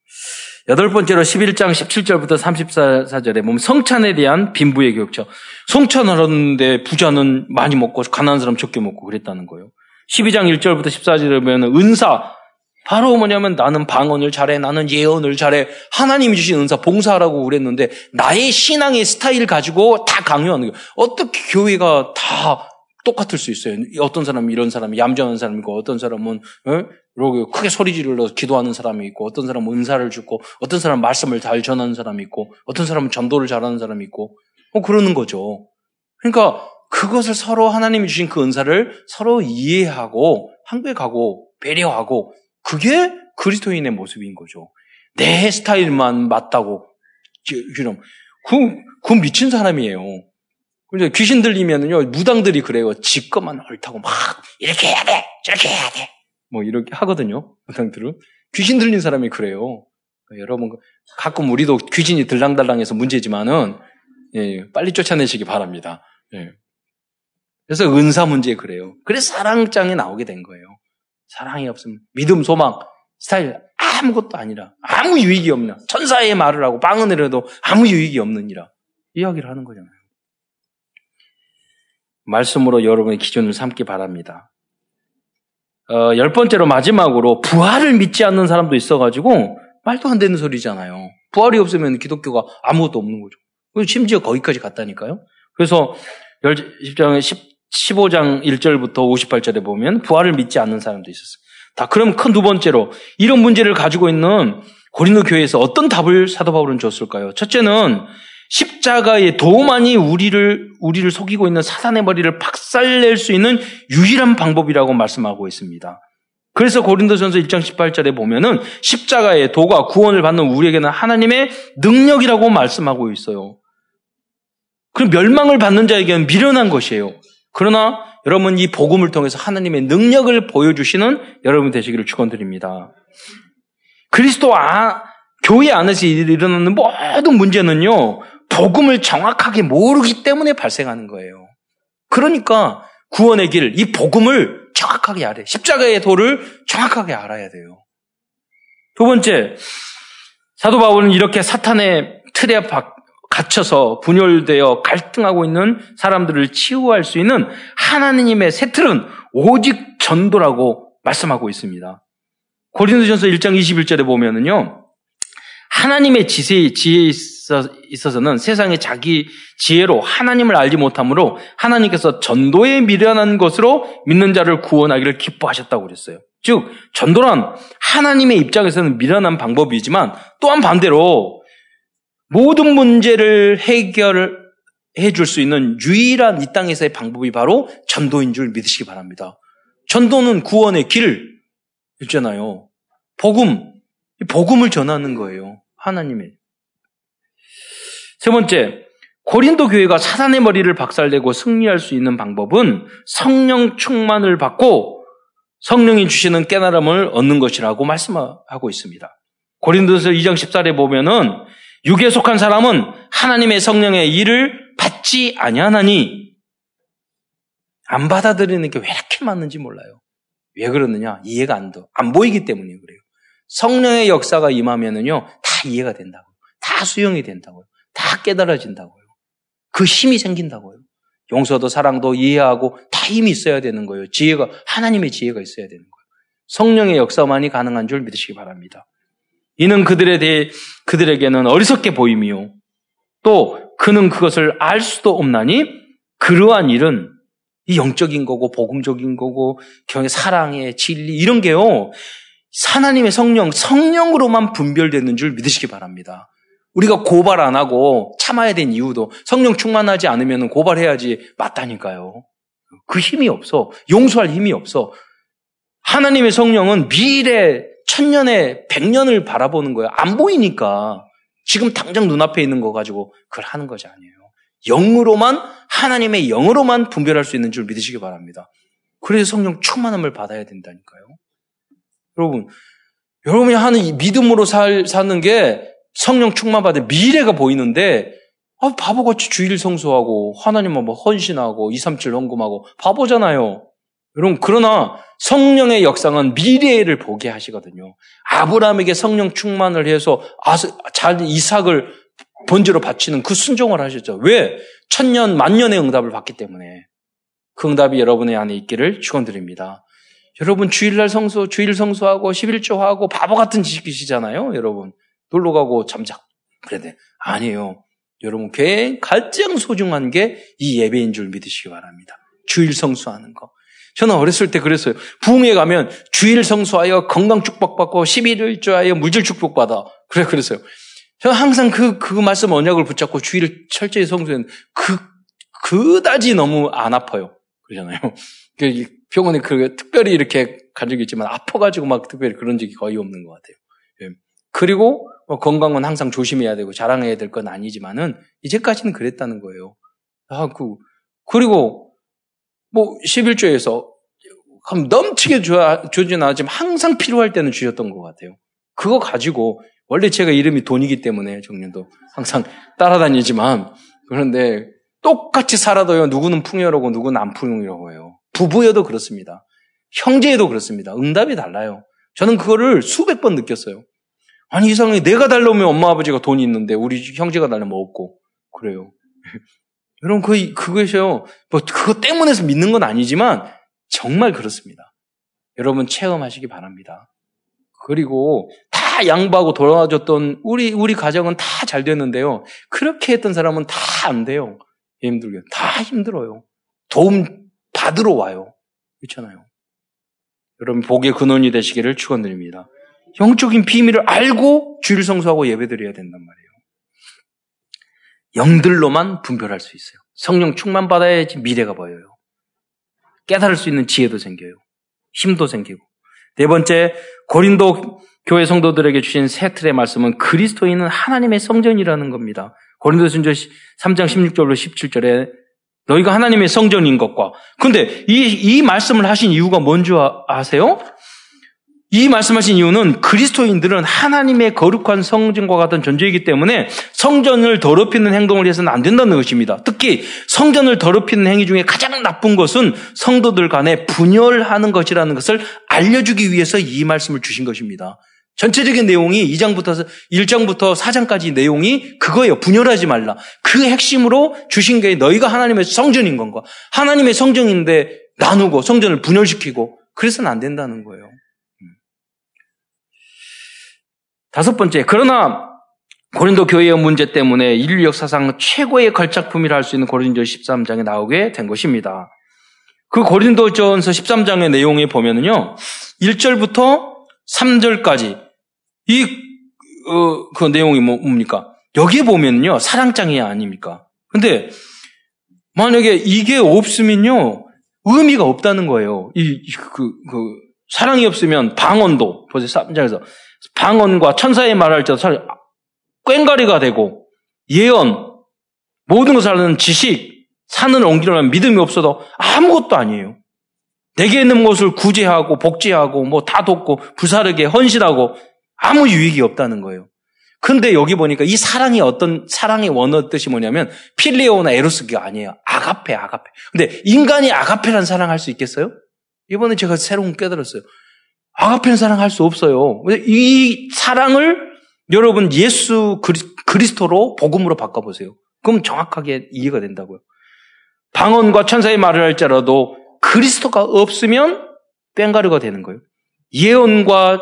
여덟 번째로 11장 17절부터 34절에 보면 성찬에 대한 빈부의 교육처. 성찬하는데 부자는 많이 먹고 가난한 사람 적게 먹고 그랬다는 거예요. 12장 1절부터 14절에 보면 은사 바로 뭐냐면 나는 방언을 잘해, 나는 예언을 잘해. 하나님이 주신 은사 봉사하라고 그랬는데 나의 신앙의 스타일 가지고 다 강요하는 거예요. 어떻게 교회가 다 똑같을 수 있어요. 어떤 사람은 이런 사람이 얌전한 사람이고 어떤 사람은 어? 이렇게 크게 소리 지르러 기도하는 사람이 있고 어떤 사람은 은사를 주고 어떤 사람은 말씀을 잘 전하는 사람이 있고 어떤 사람은 전도를 잘하는 사람이 있고 뭐 그러는 거죠. 그러니까 그것을 서로 하나님이 주신 그 은사를 서로 이해하고 한백하고 배려하고 그게 그리스도인의 모습인 거죠. 내 스타일만 맞다고 그럼 그, 그 미친 사람이에요. 근데 귀신 들리면은요 무당들이 그래요. 지 것만 옳다고 막 이렇게 해야 돼, 저렇게 해야 돼. 뭐 이렇게 하거든요. 무당들은 귀신 들린 사람이 그래요. 여러분 가끔 우리도 귀신이 들랑달랑해서 문제지만은 예, 빨리 쫓아내시기 바랍니다. 예. 그래서 은사 문제 그래요. 그래서 사랑장에 나오게 된 거예요. 사랑이 없으면 믿음, 소망, 스타일 아무것도 아니라 아무 유익이 없는 천사의 말을 하고 빵은 내려도 아무 유익이 없느니라 이야기를 하는 거잖아요. 말씀으로 여러분의 기준을 삼기 바랍니다. 어, 열 번째로 마지막으로 부활을 믿지 않는 사람도 있어가지고 말도 안 되는 소리잖아요. 부활이 없으면 기독교가 아무것도 없는 거죠. 심지어 거기까지 갔다니까요. 그래서 10장, 15장 1절부터 58절에 보면 부활을 믿지 않는 사람도 있었어요. 다 그럼 큰 두 번째로 이런 문제를 가지고 있는 고린도 교회에서 어떤 답을 사도 바울은 줬을까요? 첫째는 십자가의 도만이 우리를 우리를 속이고 있는 사단의 머리를 박살낼 수 있는 유일한 방법이라고 말씀하고 있습니다. 그래서 고린도전서 1장 18절에 보면은 십자가의 도가 구원을 받는 우리에게는 하나님의 능력이라고 말씀하고 있어요. 그 멸망을 받는 자에게는 미련한 것이에요. 그러나 여러분 이 복음을 통해서 하나님의 능력을 보여주시는 여러분 되시기를 축원드립니다. 그리스도 아, 교회 안에서 일어나는 모든 문제는요 복음을 정확하게 모르기 때문에 발생하는 거예요. 그러니까 구원의 길, 이 복음을 정확하게 알아야 돼. 십자가의 도를 정확하게 알아야 돼요. 두 번째, 사도 바울은 이렇게 사탄의 틀에 갇혀서 분열되어 갈등하고 있는 사람들을 치유할 수 있는 하나님의 새 틀은 오직 전도라고 말씀하고 있습니다. 고린도전서 1장 21절에 보면은요. 하나님의 지세, 지혜에 있어서는 세상에 자기 지혜로 하나님을 알지 못하므로 하나님께서 전도에 미련한 것으로 믿는 자를 구원하기를 기뻐하셨다고 그랬어요. 즉, 전도란 하나님의 입장에서는 미련한 방법이지만 또한 반대로 모든 문제를 해결해 줄 수 있는 유일한 이 땅에서의 방법이 바로 전도인 줄 믿으시기 바랍니다. 전도는 구원의 길 있잖아요. 복음, 복음을 전하는 거예요. 하나님의. 세 번째, 고린도 교회가 사단의 머리를 박살내고 승리할 수 있는 방법은 성령 충만을 받고 성령이 주시는 깨달음을 얻는 것이라고 말씀하고 있습니다. 고린도서 2장 14절에 보면은 육에 속한 사람은 하나님의 성령의 일을 받지 아니하나니 안 받아들이는 게 왜 이렇게 많은지 몰라요. 왜 그러느냐? 이해가 안 돼. 안 보이기 때문에 그래요. 성령의 역사가 임하면은요, 다 이해가 된다고. 다 수용이 된다고요. 다 깨달아진다고요. 그 힘이 생긴다고요. 용서도 사랑도 이해하고 다 힘이 있어야 되는 거예요. 지혜가, 하나님의 지혜가 있어야 되는 거예요. 성령의 역사만이 가능한 줄 믿으시기 바랍니다. 이는 그들에 대해 그들에게는 어리석게 보임이요. 또 그는 그것을 알 수도 없나니 그러한 일은 이 영적인 거고 복음적인 거고 경의 사랑의 진리 이런 게요. 하나님의 성령 성령으로만 분별되는 줄 믿으시기 바랍니다. 우리가 고발 안 하고 참아야 된 이유도 성령 충만하지 않으면 고발해야지 맞다니까요. 그 힘이 없어. 용서할 힘이 없어. 하나님의 성령은 미래 천년에 백년을 바라보는 거예요. 안 보이니까. 지금 당장 눈앞에 있는 거 가지고 그걸 하는 것이 아니에요. 영으로만, 하나님의 영으로만 분별할 수 있는 줄 믿으시기 바랍니다. 그래서 성령 충만함을 받아야 된다니까요. 여러분, 여러분이 하는 이 믿음으로 살, 사는 게 성령 충만 받을 미래가 보이는데, 아, 바보같이 주일 성수하고, 하나님만 뭐 헌신하고, 2, 3, 7 헌금하고, 바보잖아요. 여러분, 그러나 성령의 역상은 미래를 보게 하시거든요. 아브라함에게 성령 충만을 해서 잘 이삭을 번제로 바치는 그 순종을 하셨죠. 왜? 천년, 만년의 응답을 받기 때문에. 그 응답이 여러분의 안에 있기를 축원드립니다. 여러분 주일날 성수, 주일 성수하고 11조하고 바보 같은 지식이시잖아요, 여러분. 놀러 가고. 그래 돼. 아니에요. 여러분 꽤 가장 소중한 게 이 예배인 줄 믿으시기 바랍니다. 주일 성수하는 거. 저는 어렸을 때 그랬어요. 부흥회 가면 주일 성수하여 건강 축복받고 11일조하여 물질 축복받아. 그래, 그랬어요. 저는 항상 그, 그 말씀 언약을 붙잡고 주일을 철저히 성수했는 그, 그다지 너무 안 아파요. 그러잖아요. 그 병원에 그 특별히 이렇게 간 적이 있지만 아파가지고 막 특별히 그런 적이 거의 없는 것 같아요. 예. 그리고 뭐 건강은 항상 조심해야 되고 자랑해야 될 건 아니지만은 이제까지는 그랬다는 거예요. 아, 그, 그리고 뭐 11조에서 넘치게 주진 않았지만 항상 필요할 때는 주셨던 것 같아요. 그거 가지고 원래 제가 이름이 돈이기 때문에 정년도 항상 따라다니지만 그런데 똑같이 살아도요 누구는 풍요로고 누구는 안 풍요로고 해요. 부부여도 그렇습니다. 형제에도 그렇습니다. 응답이 달라요. 저는 그거를 수백 번 느꼈어요. 아니 이상하게 내가 달라오면 엄마 아버지가 돈이 있는데 우리 형제가 달라면 없고 그래요. 여러분 그 그것이요. 뭐 그거 때문에서 믿는 건 아니지만 정말 그렇습니다. 여러분 체험하시기 바랍니다. 그리고 다 양보하고 돌아와줬던 우리 우리 가정은 다 잘 됐는데요. 그렇게 했던 사람은 다 안 돼요. 힘들게 다 힘들어요. 도움 받으러 와요. 그렇잖아요. 여러분 복의 근원이 되시기를 축원드립니다. 영적인 비밀을 알고 주일 성수하고 예배드려야 된단 말이에요. 영들로만 분별할 수 있어요. 성령 충만 받아야지 미래가 보여요. 깨달을 수 있는 지혜도 생겨요. 힘도 생기고. 네 번째, 고린도 교회 성도들에게 주신 세 틀의 말씀은 그리스도인은 하나님의 성전이라는 겁니다. 고린도전서 3장 16절로 17절에 너희가 하나님의 성전인 것과 근데 이, 이 말씀을 하신 이유가 뭔지 아세요? 이 말씀하신 이유는 그리스도인들은 하나님의 거룩한 성전과 같은 존재이기 때문에 성전을 더럽히는 행동을 해서는 안 된다는 것입니다. 특히 성전을 더럽히는 행위 중에 가장 나쁜 것은 성도들 간에 분열하는 것이라는 것을 알려주기 위해서 이 말씀을 주신 것입니다. 전체적인 내용이 2장부터 1장부터 4장까지 내용이 그거예요. 분열하지 말라. 그 핵심으로 주신 게 너희가 하나님의 성전인 건가? 하나님의 성전인데 나누고 성전을 분열시키고 그래서는 안 된다는 거예요. 다섯 번째, 그러나 고린도 교회의 문제 때문에 인류 역사상 최고의 걸작품이라 할 수 있는 고린도 13장에 나오게 된 것입니다. 그 고린도전서 13장의 내용에 보면은요, 1절부터 3절까지 이, 어, 그 내용이 뭐, 뭡니까? 여기에 보면요, 사랑장이 아닙니까? 근데 만약에 이게 없으면요, 의미가 없다는 거예요. 이, 그, 그, 사랑이 없으면 방언도, 보세요, 3장에서. 방언과 천사의 말할 때 꽹가리가 되고 예언 모든 것을 아는 지식 산을 옮기려면 믿음이 없어도 아무것도 아니에요. 내게 있는 것을 구제하고 복제하고 뭐 다 돕고 부사르게 헌신하고 아무 유익이 없다는 거예요. 근데 여기 보니까 이 사랑이 어떤 사랑의 원어 뜻이 뭐냐면 필레오나 에로스가 아니에요. 아가페, 아가페. 근데 인간이 아가페란 사랑할 수 있겠어요? 이번에 제가 새로운 깨달았어요. 아가페는 사랑할 수 없어요. 이 사랑을 여러분 예수 그리스도로 복음으로 바꿔보세요. 그럼 정확하게 이해가 된다고요. 방언과 천사의 말을 할지라도 그리스도가 없으면 뺑가르가 되는 거예요. 예언과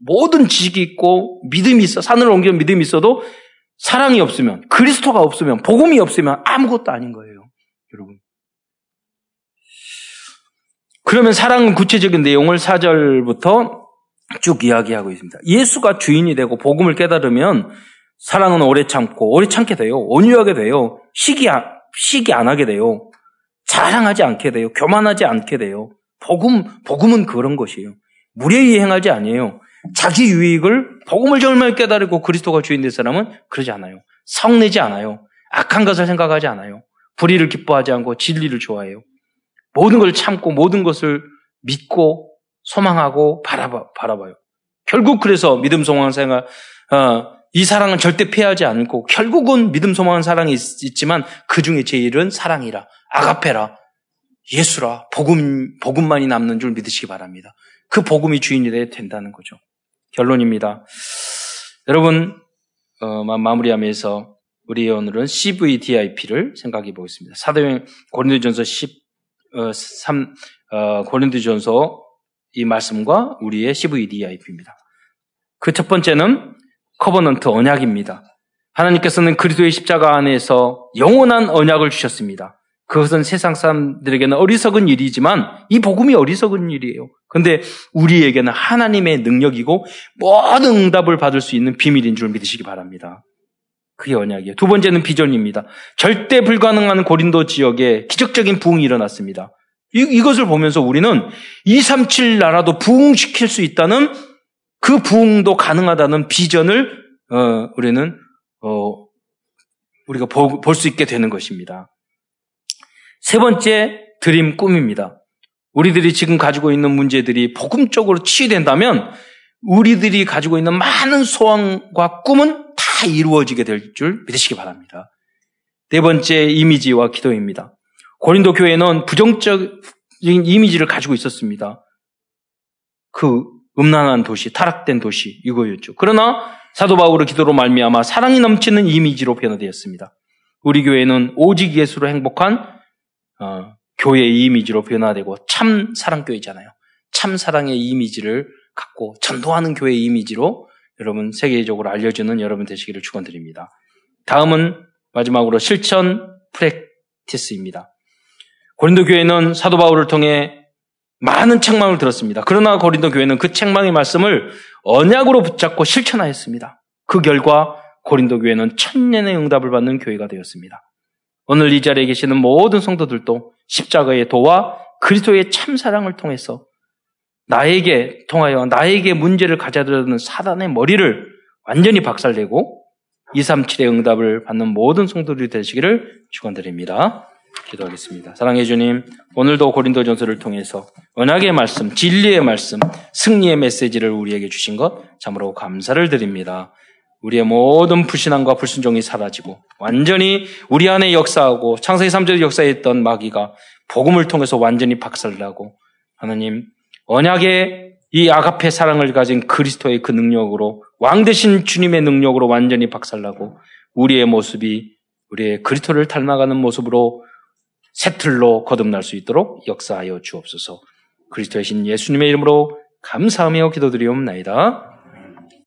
모든 지식이 있고 믿음이 있어 산을 옮기는 믿음이 있어도 사랑이 없으면 그리스도가 없으면 복음이 없으면 아무것도 아닌 거예요. 여러분. 그러면 사랑은 구체적인 내용을 4절부터 쭉 이야기하고 있습니다. 예수가 주인이 되고 복음을 깨달으면 사랑은 오래 참고 오래 참게 돼요. 온유하게 돼요. 시기, 시기 안 하게 돼요. 자랑하지 않게 돼요. 교만하지 않게 돼요. 복음, 복음은 그런 것이에요. 무례히 행하지 아니에요. 자기 유익을 복음을 정말 깨달고 그리스도가 주인 된 사람은 그러지 않아요. 성내지 않아요. 악한 것을 생각하지 않아요. 불의를 기뻐하지 않고 진리를 좋아해요. 모든 걸 참고 모든 것을 믿고 소망하고 바라봐, 바라봐요. 결국 그래서 믿음 소망 생활, 어, 이 사랑은 절대 피하지 않고 결국은 믿음 소망한 사랑이 있, 지만그 중에 제일은 사랑이라 아가페라 예수라 복음 복음만이 남는 줄 믿으시기 바랍니다. 그 복음이 주인이 돼야 된다는 거죠. 결론입니다. 여러분 어, 마무리하면서 우리 오늘은 CVDIP를 생각해 보겠습니다. 사도행 고린도전서 10 어, 3 어, 고린도전서 이 말씀과 우리의 CVDIP입니다. 그 첫 번째는 covenant 언약입니다. 하나님께서는 그리스도의 십자가 안에서 영원한 언약을 주셨습니다. 그것은 세상 사람들에게는 어리석은 일이지만 이 복음이 어리석은 일이에요. 근데 우리에게는 하나님의 능력이고 모든 응답을 받을 수 있는 비밀인 줄 믿으시기 바랍니다. 그게 언약이에요. 두 번째는 비전입니다. 절대 불가능한 고린도 지역에 기적적인 부흥이 일어났습니다. 이, 이것을 보면서 우리는 237 나라도 부흥시킬 수 있다는 그 부흥도 가능하다는 비전을 어, 우리는 어, 우리가 볼 수 있게 되는 것입니다. 세 번째 드림 꿈입니다. 우리들이 지금 가지고 있는 문제들이 복음적으로 치유된다면 우리들이 가지고 있는 많은 소원과 꿈은 다 이루어지게 될 줄 믿으시기 바랍니다. 네 번째 이미지와 기도입니다. 고린도 교회는 부정적인 이미지를 가지고 있었습니다. 그 음란한 도시, 타락된 도시 이거였죠. 그러나 사도 바울의 기도로 말미암아 사랑이 넘치는 이미지로 변화되었습니다. 우리 교회는 오직 예수로 행복한 어, 교회의 이미지로 변화되고 참 사랑 교회잖아요. 참 사랑의 이미지를 갖고 전도하는 교회의 이미지로 여러분 세계적으로 알려주는 여러분 되시기를 축원드립니다. 다음은 마지막으로 실천 프랙티스입니다. 고린도 교회는 사도 바울을 통해 많은 책망을 들었습니다. 그러나 고린도 교회는 그 책망의 말씀을 언약으로 붙잡고 실천하였습니다. 그 결과 고린도 교회는 천년의 응답을 받는 교회가 되었습니다. 오늘 이 자리에 계시는 모든 성도들도 십자가의 도와 그리스도의 참사랑을 통해서 나에게 통하여 나에게 문제를 가져다주는 사단의 머리를 완전히 박살내고 237의 응답을 받는 모든 성도들이 되시기를 축원드립니다. 기도하겠습니다. 사랑해 주님, 오늘도 고린도 전서를 통해서 언약의 말씀, 진리의 말씀, 승리의 메시지를 우리에게 주신 것 참으로 감사를 드립니다. 우리의 모든 불신앙과 불순종이 사라지고 완전히 우리 안에 역사하고 창세기 3절 역사에 있던 마귀가 복음을 통해서 완전히 박살나고 하나님 언약의 이 아가페 사랑을 가진 그리스도의 그 능력으로 왕 대신 주님의 능력으로 완전히 박살나고 우리의 모습이 우리의 그리스도를 닮아가는 모습으로 새틀로 거듭날 수 있도록 역사하여 주옵소서. 그리스도의 신 예수님의 이름으로 감사하며 기도드리옵나이다.